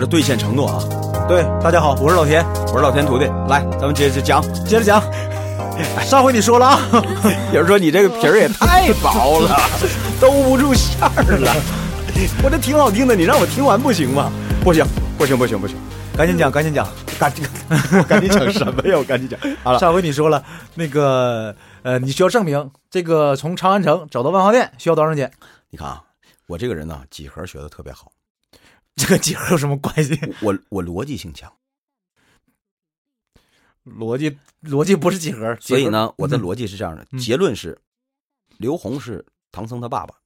我这兑现承诺啊！对，大家好，我是老田，我是老田徒弟。来，咱们接着讲，接着讲。上回你说了啊，有人说你这个皮儿也太薄了，兜不住馅儿了。我这挺好听的，你让我听完不行吗？不行，不行，不行，不行，赶紧讲，赶紧讲，赶紧，赶紧讲什么呀？我赶紧讲。好了，上回你说了那个，呃，你需要证明这个从长安城找到万华店需要多长时间？你看啊，我这个人呢，几何学的特别好。这个几何有什么关系？我我逻辑性强，逻辑逻辑不是几何，所以呢，我的逻辑是这样的：结论是，刘宏是唐僧他爸爸。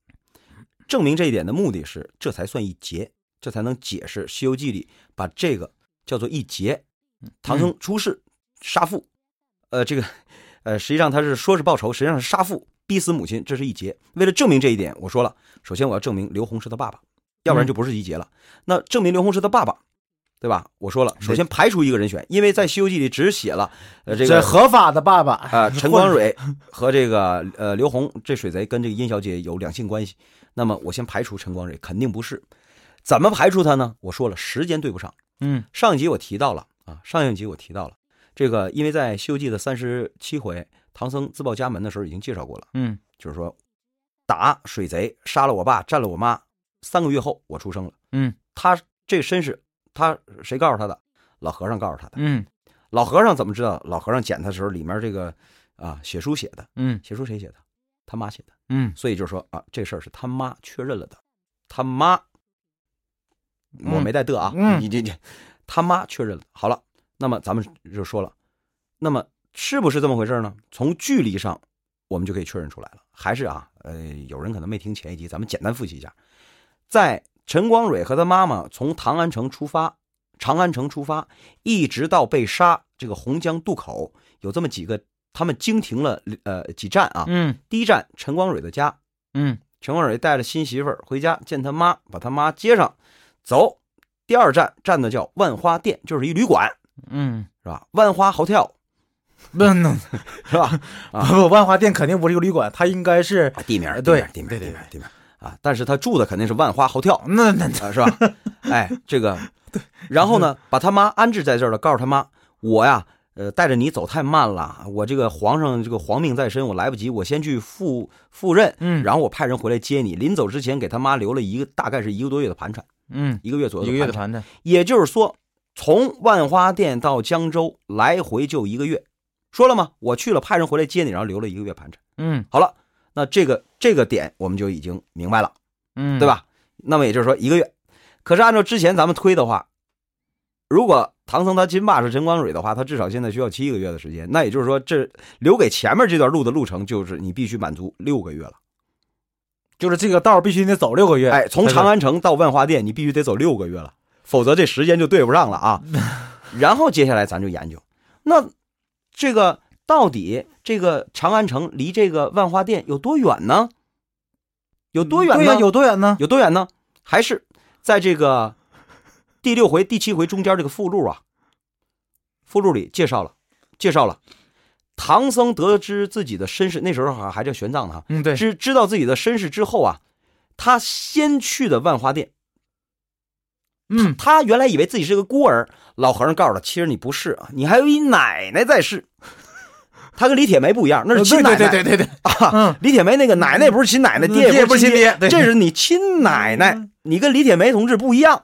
证明这一点的目的是，这才算一劫，这才能解释《西游记》里把这个叫做一劫。唐僧出世杀父，呃，这个，呃，实际上他是说是报仇，实际上是杀父，逼死母亲，这是一劫。为了证明这一点，我说了，首先我要证明刘宏是他爸爸。要不然就不是一劫了。那证明刘洪是他爸爸，对吧？我说了，首先排除一个人选，因为在《西游记》里只写了呃这个合法的爸爸啊陈光蕊 和这个呃刘洪这水贼跟这个殷小姐有两性关系。那么我先排除陈光蕊，肯定不是。怎么排除他呢？我说了，时间对不上。嗯，上一集我提到了啊，上一集我提到了这个，因为在《西游记》的三十七回，唐僧自报家门的时候已经介绍过了。嗯，就是说打水贼，杀了我爸，占了我妈。三个月后，我出生了。嗯，他这身世，他谁告诉他的？老和尚告诉他的。嗯，老和尚怎么知道？老和尚捡他的时候，里面这个啊写书写的。嗯，写书谁写的？他妈写的。嗯，所以就说啊，这事儿是他妈确认了的。他妈，我没带的啊。嗯，你你你，他妈确认了。好了，那么咱们就说了，那么是不是这么回事呢？从距离上，我们就可以确认出来了。还是啊，呃，有人可能没听前一集，咱们简单复习一下。在陈光蕊和他妈妈从唐安城出发，长安城出发，一直到被杀这个洪江渡口，有这么几个，他们经停了呃几站啊。嗯，第一站陈光蕊的家，嗯，陈光蕊带着新媳妇儿回家见他妈，把他妈接上，走。第二站站的叫万花店，就是一旅馆，嗯，是吧？万花 hotel，不能是吧？啊，万花店肯定不是一个旅馆，它应该是地名，对，地名，对对对地名。啊！但是他住的肯定是万花豪跳，那那啊是吧？哎，这个，然后呢，把他妈安置在这儿了，告诉他妈，我呀，呃，带着你走太慢了，我这个皇上这个皇命在身，我来不及，我先去赴赴任，嗯，然后我派人回来接你。临走之前，给他妈留了一个大概是一个多月的盘缠，嗯，一个月左右一个月的盘缠，也就是说，从万花店到江州来回就一个月。说了吗？我去了，派人回来接你，然后留了一个月盘缠。嗯，好了。那这个这个点我们就已经明白了，嗯，对吧？那么也就是说一个月。可是按照之前咱们推的话，如果唐僧他亲爸是陈光蕊的话，他至少现在需要七个月的时间。那也就是说，这留给前面这段路的路程，就是你必须满足六个月了，就是这个道必须得走六个月。哎，从长安城到万花店，你必须得走六个月了，否则这时间就对不上了啊。然后接下来咱就研究，那这个。到底这个长安城离这个万花店有多远呢？有多远呢？有多远呢？有多远呢？还是在这个第六回、第七回中间这个附录啊？附录里介绍了，介绍了唐僧得知自己的身世，那时候好像还叫玄奘呢。嗯，对，知知道自己的身世之后啊，他先去的万花店。嗯，他原来以为自己是个孤儿，老和尚告诉他，其实你不是啊，你还有一奶奶在世。他跟李铁梅不一样，那是亲奶奶。对对对对对啊！李铁梅那个奶奶不是亲奶奶，爹也不是亲爹，这是你亲奶奶。你跟李铁梅同志不一样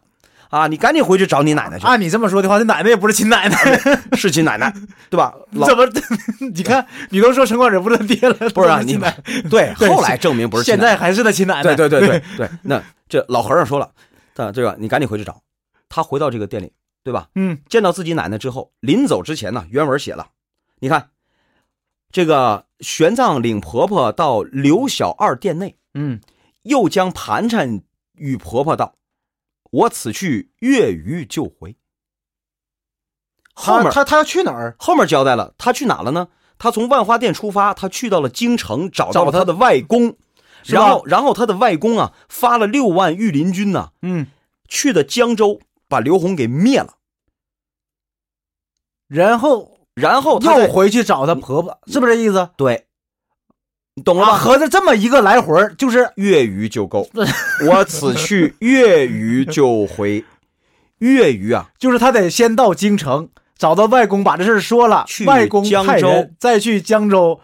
啊！你赶紧回去找你奶奶去。按你这么说的话，这奶奶也不是亲奶奶，是亲奶奶，对吧？怎么？你看，你都说陈光蕊不是他爹了，不是啊？你 对，后来证明不是。现在还是他亲奶奶。对对对对对。那这老和尚说了，啊，这个你赶紧回去找。他回到这个店里，对吧？嗯。见到自己奶奶之后，临走之前呢，原文写了，你看。这个玄奘领婆婆到刘小二殿内，嗯，又将盘缠与婆婆道：“我此去月余就回。”后面他他要去哪儿？后面交代了，他去哪了呢？他从万花店出发，他去到了京城，找到了他的外公，然后然后他的外公啊发了六万御林军呐，嗯，去的江州，把刘洪给灭了，然后。然后又回去找她婆婆，是不是这意思？对，你懂了吧？合着这么一个来回，就是月余就够。我此去月余就回，月余啊，就是他得先到京城，找到外公把这事儿说了去，外公江州派人再去江州，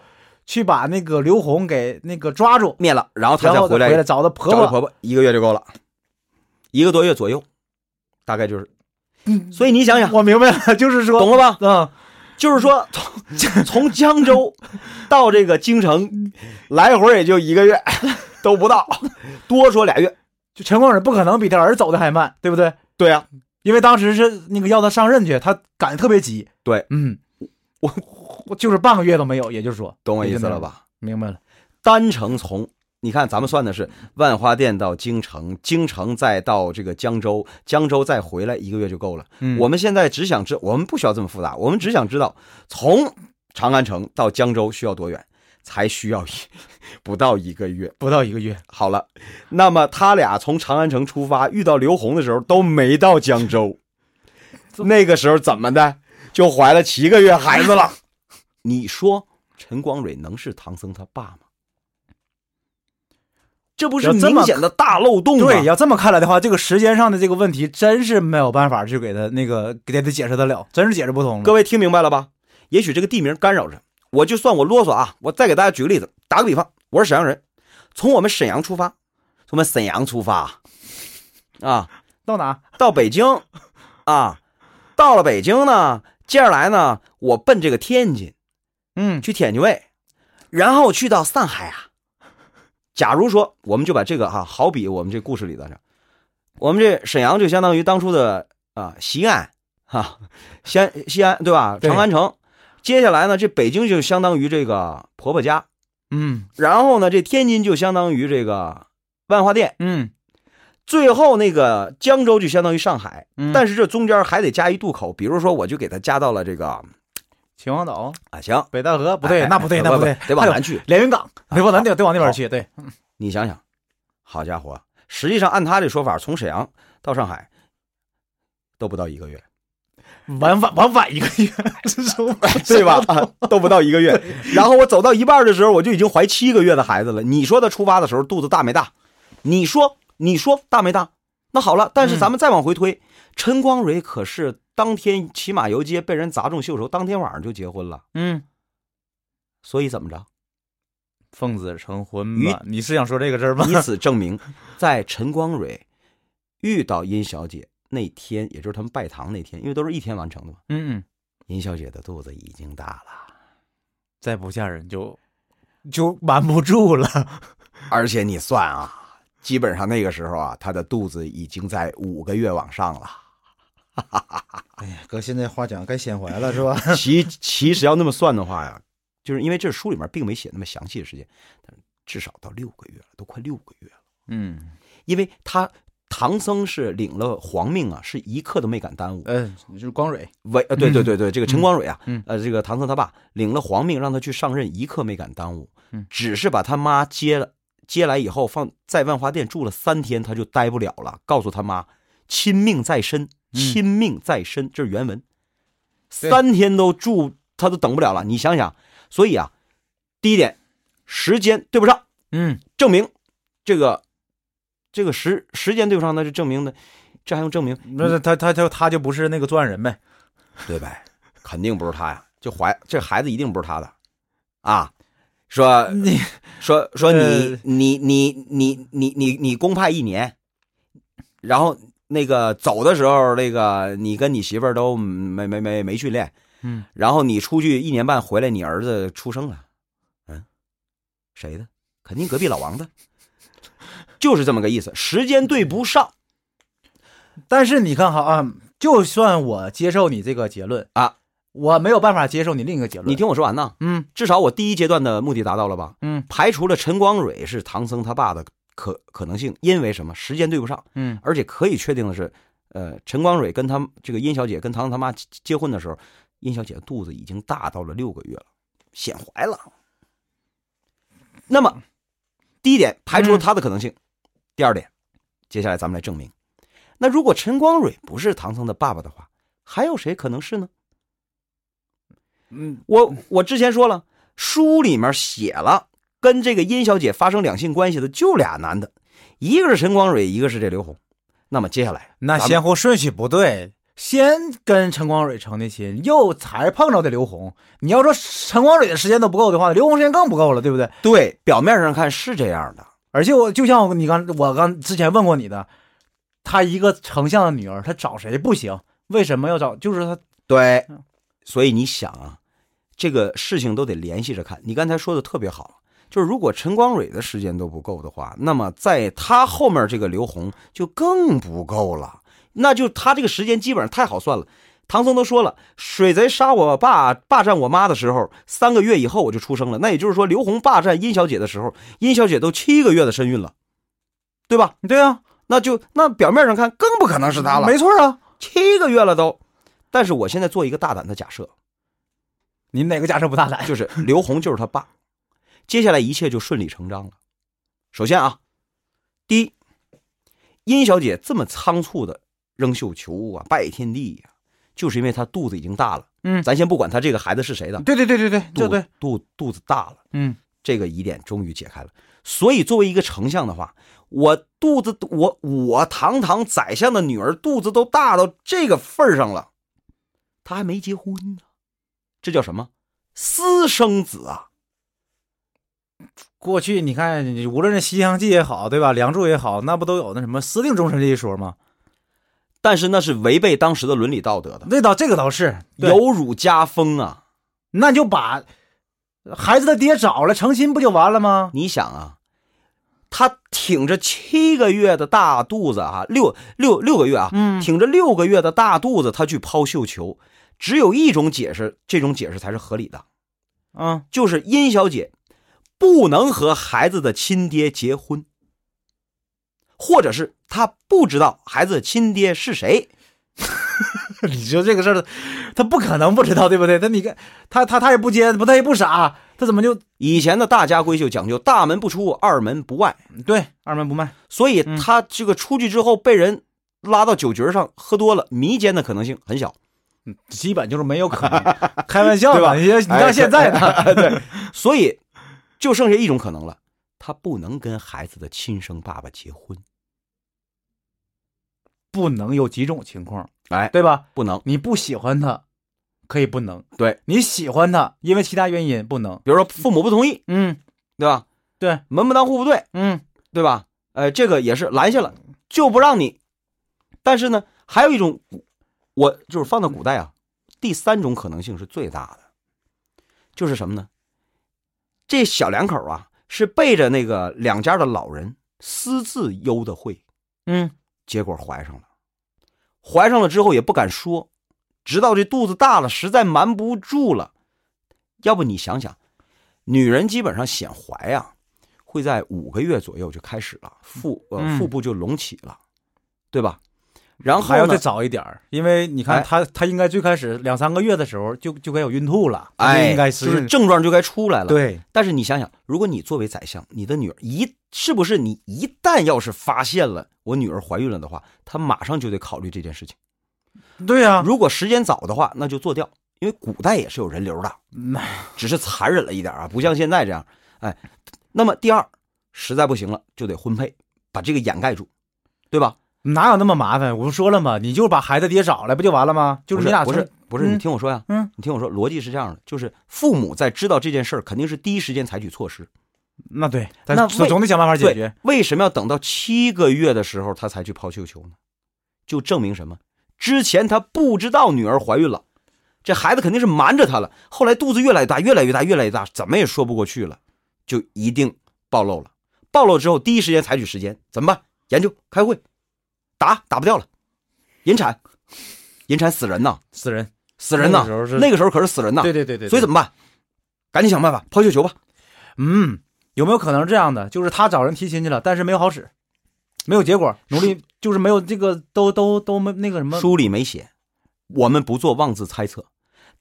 去把那个刘红给那个抓住，灭了，然后他再回来回来找他婆婆。找婆婆，一个月就够了，一个多月左右，大概就是。嗯所以你想想，我明白了，就是说，懂了吧？嗯，就是说，从 从江州到这个京城，来回也就一个月 都不到，多说俩月。就陈光蕊不可能比他儿子走的还慢，对不对？对啊，因为当时是那个要他上任去，他赶得特别急。对，嗯，我我就是半个月都没有，也就是说，懂我意思了吧？明白了。单程从你看，咱们算的是万花店到京城，京城再到这个江州，江州再回来一个月就够了。嗯我们现在只想知，我们不需要这么复杂，我们只想知道从长安城到江州需要多远，才需要一不到一个月。不到一个月，好了，那么他俩从长安城出发，遇到刘洪的时候都没到江州，那个时候怎么的就怀了七个月孩子了？你说陈光蕊能是唐僧他爸吗？这不是明显的大漏洞吗？对，要这么看来的话，这个时间上的这个问题真是没有办法去给他那个给他解释得了，真是解释不通了。各位听明白了吧？也许这个地名干扰着，我就算我啰嗦啊，我再给大家举个例子，打个比方，我是沈阳人，从我们沈阳出发，从我们沈阳出发，啊，到哪？到北京，啊，到了北京呢，接下来呢，我奔这个天津，嗯，去天津卫，然后去到上海啊。假如说，我们就把这个哈、好比我们这故事里的这，我们这沈阳就相当于当初的啊 西安哈、西安西安对吧？长安城。接下来呢，这北京就相当于这个婆婆家，嗯然后呢，这天津就相当于这个万花店，嗯最后那个江州就相当于上海。嗯，但是这中间还得加一渡口，比如说我就给它加到了这个秦皇岛、啊，行，北戴河不对，哎那不对，哎那不对，得往南去。连云港，得往南，得得往那边去。对，你想想，好家伙，实际上按他这说法，从沈阳到上海都不到一个月，往晚往晚一个月，对吧？啊都不到一个月。然后我走到一半的时候，我就已经怀七个月的孩子了。你说他出发的时候肚子大没大？你说你说大没大？那好了，但是咱们再往回推，陈光蕊可是当天骑马游街被人砸中袖手，当天晚上就结婚了。嗯，所以怎么着？奉子成婚于吧？你是想说这个事儿吗？以此证明，在陈光蕊遇到殷小姐那天，也就是他们拜堂那天，因为都是一天完成的嘛。嗯嗯，殷小姐的肚子已经大了，再不嫁人就就瞒不住了。而且你算啊，基本上那个时候啊，她的肚子已经在五个月往上了。哎呀，哥现在话讲，该显怀了是吧？其其实要那么算的话呀，就是因为这书里面并没写那么详细的时间，至少到六个月了，都快六个月了。嗯因为他唐僧是领了皇命啊，是一刻都没敢耽误。嗯，就是光蕊。对对对对，这个陈光蕊啊，嗯呃，这个唐僧他爸领了皇命，让他去上任，一刻没敢耽误，嗯只是把他妈接了接来以后，放在万花殿住了三天，他就待不了了，告诉他妈，亲命在身，嗯亲命在身，这是原文，三天都住，他都等不了了，你想想，所以啊，第一点，时间对不上，嗯，证明这个这个时时间对不上，那就证明的，这还用证明？那是他他他他就不是那个作案人呗？对呗？肯定不是他呀，就怀这孩子一定不是他的，啊，说你说说你呃你你你你你你公派一年，然后那个走的时候，那个你跟你媳妇儿都没没没没训练，嗯，然后你出去一年半回来，你儿子出生了，嗯，谁的？肯定隔壁老王的，就是这么个意思，时间对不上。但是你看哈啊，就算我接受你这个结论啊，我没有办法接受你另一个结论。你，听我说完呢，嗯至少我第一阶段的目的达到了吧？嗯排除了陈光蕊是唐僧他爸的可可能性，因为什么？时间对不上，嗯而且可以确定的是，呃，陈光蕊跟他这个殷小姐跟唐僧他妈结结婚的时候，殷小姐的肚子已经大到了六个月了，显怀了。那么，第一点排除了他的可能性，第二点，接下来咱们来证明，那如果陈光蕊不是唐僧的爸爸的话，还有谁可能是呢？嗯我我之前说了，书里面写了跟这个殷小姐发生两性关系的就俩男的，一个是陈光蕊，一个是这刘红。那么接下来那先后顺序不对，先跟陈光蕊成的亲，又才碰着的刘红。你要说陈光蕊的时间都不够的话，刘红时间更不够了，对不对？对表面上看是这样的，而且我就像你刚我刚之前问过你的，他一个丞相的女儿，他找谁不行？为什么要找？就是他对嗯，所以你想啊，这个事情都得联系着看。你刚才说的特别好，就是如果陈光蕊的时间都不够的话，那么在他后面这个刘红就更不够了。那就他这个时间基本上太好算了。唐僧都说了，水贼杀我爸、霸占我妈的时候，三个月以后我就出生了。那也就是说，刘红霸占殷小姐的时候，殷小姐都七个月的身孕了，对吧？对啊，那就那表面上看更不可能是他了，没错啊。七个月了都。但是我现在做一个大胆的假设，你哪个假设不大胆？就是刘红就是他爸，接下来一切就顺理成章了。首先啊，第一，殷小姐这么仓促的扔绣球啊、拜天地呀、就是因为她肚子已经大了。嗯咱先不管她这个孩子是谁的，对对对对对，这肚对，肚肚子大了，嗯，这个疑点终于解开了。所以，作为一个丞相的话，我肚子我我堂堂宰相的女儿肚子都大到这个份儿上了，她还没结婚呢，这叫什么？私生子啊！过去你看，无论是《西厢记》也好，对吧？《梁祝》也好，那不都有那什么私定终身这一说吗？但是那是违背当时的伦理道德的，那倒这个倒是，有辱家风啊！那就把孩子的爹找来成亲不就完了吗？你想啊，他挺着七个月的大肚子啊，六六六个月啊，嗯挺着六个月的大肚子，他去抛绣球，只有一种解释，这种解释才是合理的，嗯，就是殷小姐不能和孩子的亲爹结婚，或者是他不知道孩子的亲爹是谁。你说这个事儿，他不可能不知道，对不对？他你看，他他他也不接，不他也不傻，他怎么就以前的大家闺秀讲究大门不出，二门不迈，对二门不迈？所以嗯他这个出去之后被人拉到酒局上喝多了，迷奸的可能性很小。基本就是没有可能，开玩笑对吧吧？你你到现在呢？对，所以就剩下一种可能了，他不能跟孩子的亲生爸爸结婚。不能有几种情况，哎，对吧？不能。你不喜欢他，可以不能；对，你喜欢他，因为其他原因不能。比如说父母不同意，嗯，对吧？对，门不当户不对，嗯，对吧？呃，这个也是拦下了，就不让你。但是呢，还有一种，我就是放到古代啊，第三种可能性是最大的，就是什么呢？这小两口啊，是背着那个两家的老人私自幽的会，嗯，结果怀上了。怀上了之后也不敢说，直到这肚子大了，实在瞒不住了。要不你想想，女人基本上显怀啊，会在五个月左右就开始了，腹呃嗯腹部就隆起了，对吧？然后还要再，早一点儿，因为你看哎他他应该最开始两三个月的时候就就该有孕吐了，哎，应该是就是症状就该出来了。，对，但是你想想，如果你作为宰相，你的女儿一是不是你一旦要是发现了我女儿怀孕了的话，他马上就得考虑这件事情。对呀、如果时间早的话，那就做掉，因为古代也是有人流的，那只是残忍了一点啊，不像现在这样。哎，那么第二，实在不行了，就得婚配，把这个掩盖住，对吧？哪有那么麻烦？我不说了吗？你就把孩子爹找来不就完了吗？就是你俩不是不是，嗯你听我说呀，嗯，你听我说，逻辑是这样的，就是父母在知道这件事儿，肯定是第一时间采取措施。那对，那总得想办法解决。为什么要等到七个月的时候他才去抛绣球呢？就证明什么？之前他不知道女儿怀孕了，这孩子肯定是瞒着他了。后来肚子越来越大，越来越大，越来越大，怎么也说不过去了，就一定暴露了。暴露之后，第一时间采取时间怎么办？研究开会，打打不掉了，引产，引产死人呐，死人，死人呐！那个时候是那个时候可是死人呐。对对对对，么？所以怎么办？赶紧想办法抛绣球吧。嗯，有没有可能是这样的？就是他找人提亲去了，但是没有好使，没有结果，努力就是没有这个，都都都没那个什么。书里没写，我们不做妄自猜测，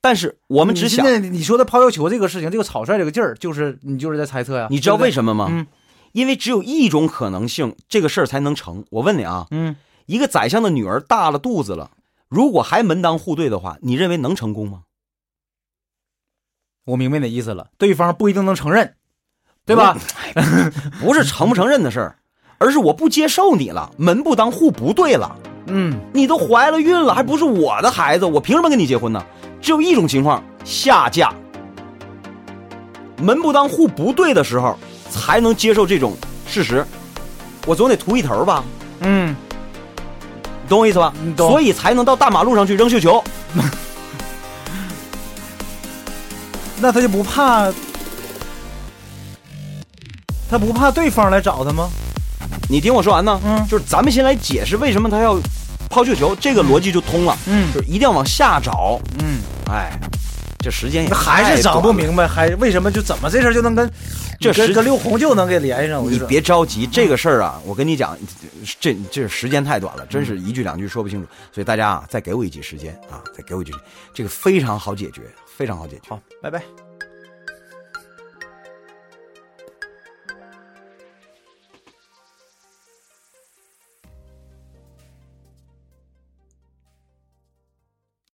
但是我们只想你，说的抛绣球这个事情，这个草率这个劲儿，就是你就是在猜测呀。你知道为？什么吗？嗯因为只有一种可能性，这个事儿才能成。我问你啊，嗯，一个宰相的女儿大了肚子了，如果还门当户对的话，你认为能成功吗？我明白你的意思了，对方不一定能承认，对吧？不是 承不承认的事儿，而是我不接受你了，门不当户不对了。嗯，你都怀了孕了，还不是我的孩子，我凭什么跟你结婚呢？只有一种情况，下嫁。门不当户不对的时候，才能接受这种事实。我总得图一头吧，嗯，你懂我意思吧？你懂所以才能到大马路上去扔绣球。那他就不怕，他不怕对方来找他吗？你听我说完呢，嗯就是咱们先来解释为什么他要抛绣球，这个逻辑就通了。嗯就是一定要往下找。嗯，哎，这时间也那还是整。不明白，还为什么就怎么这事儿就能跟跟这跟跟刘红就能给联系上？你别着急，这个事儿啊，我跟你讲，这这时间太短了，真是一句两句说不清楚。所以大家啊，再给我一集时间啊，再给我一句，这个非常好解决，非常好解决。好，拜拜。